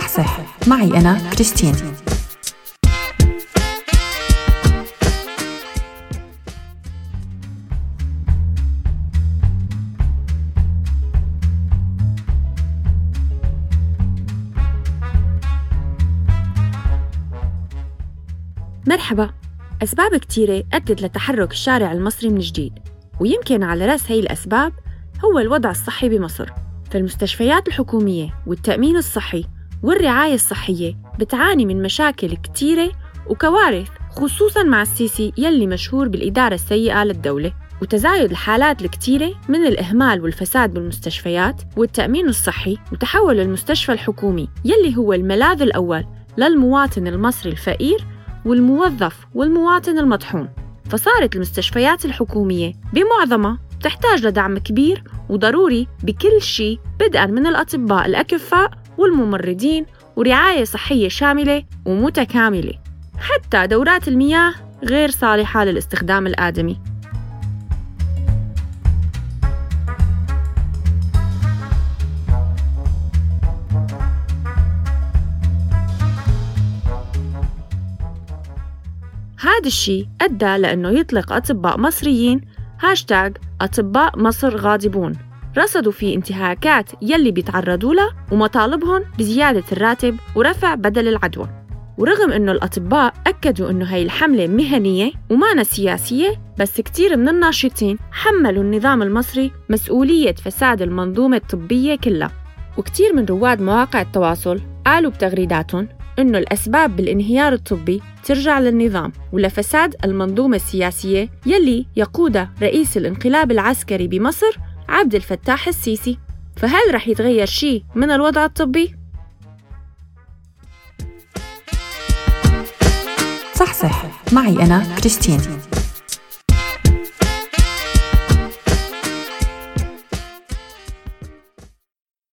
صح معي أنا كريستين. مرحبا. أسباب كتيرة أدت لتحرك الشارع المصري من جديد ويمكن على رأس هي الأسباب هو الوضع الصحي بمصر فالمستشفيات الحكومية والتأمين الصحي. والرعاية الصحية بتعاني من مشاكل كتيرة وكوارث خصوصاً مع السيسي يلي مشهور بالإدارة السيئة للدولة. وتزايد الحالات الكتيرة من الإهمال والفساد بالمستشفيات والتأمين الصحي وتحول المستشفى الحكومي يلي هو الملاذ الأول للمواطن المصري الفقير والموظف والمواطن المطحون. فصارت المستشفيات الحكومية بمعظمها تحتاج لدعم كبير وضروري بكل شيء بدءا من الأطباء الأكفاء والممرضين ورعاية صحية شاملة ومتكاملة. حتى دورات المياه غير صالحة للاستخدام الآدمي. هذا الشيء أدى لأنه يطلق أطباء مصريين هاشتاغ أطباء مصر غاضبون. رصدوا في انتهاكات يلي بيتعرضوا لها ومطالبهم بزيادة الراتب ورفع بدل العدوى. ورغم إنه الأطباء أكدوا إنه هاي الحملة مهنية ومانا سياسية بس كتير من الناشطين حملوا النظام المصري مسؤولية فساد المنظومة الطبية كلها. وكتير من رواد مواقع التواصل قالوا بتغريداتهم إنه الأسباب بالانهيار الطبي ترجع للنظام ولفساد المنظومة السياسية يلي يقودها رئيس الانقلاب العسكري بمصر عبد الفتاح السيسي فهل رح يتغير شيء من الوضع الطبي؟ صح صح معي أنا كريستين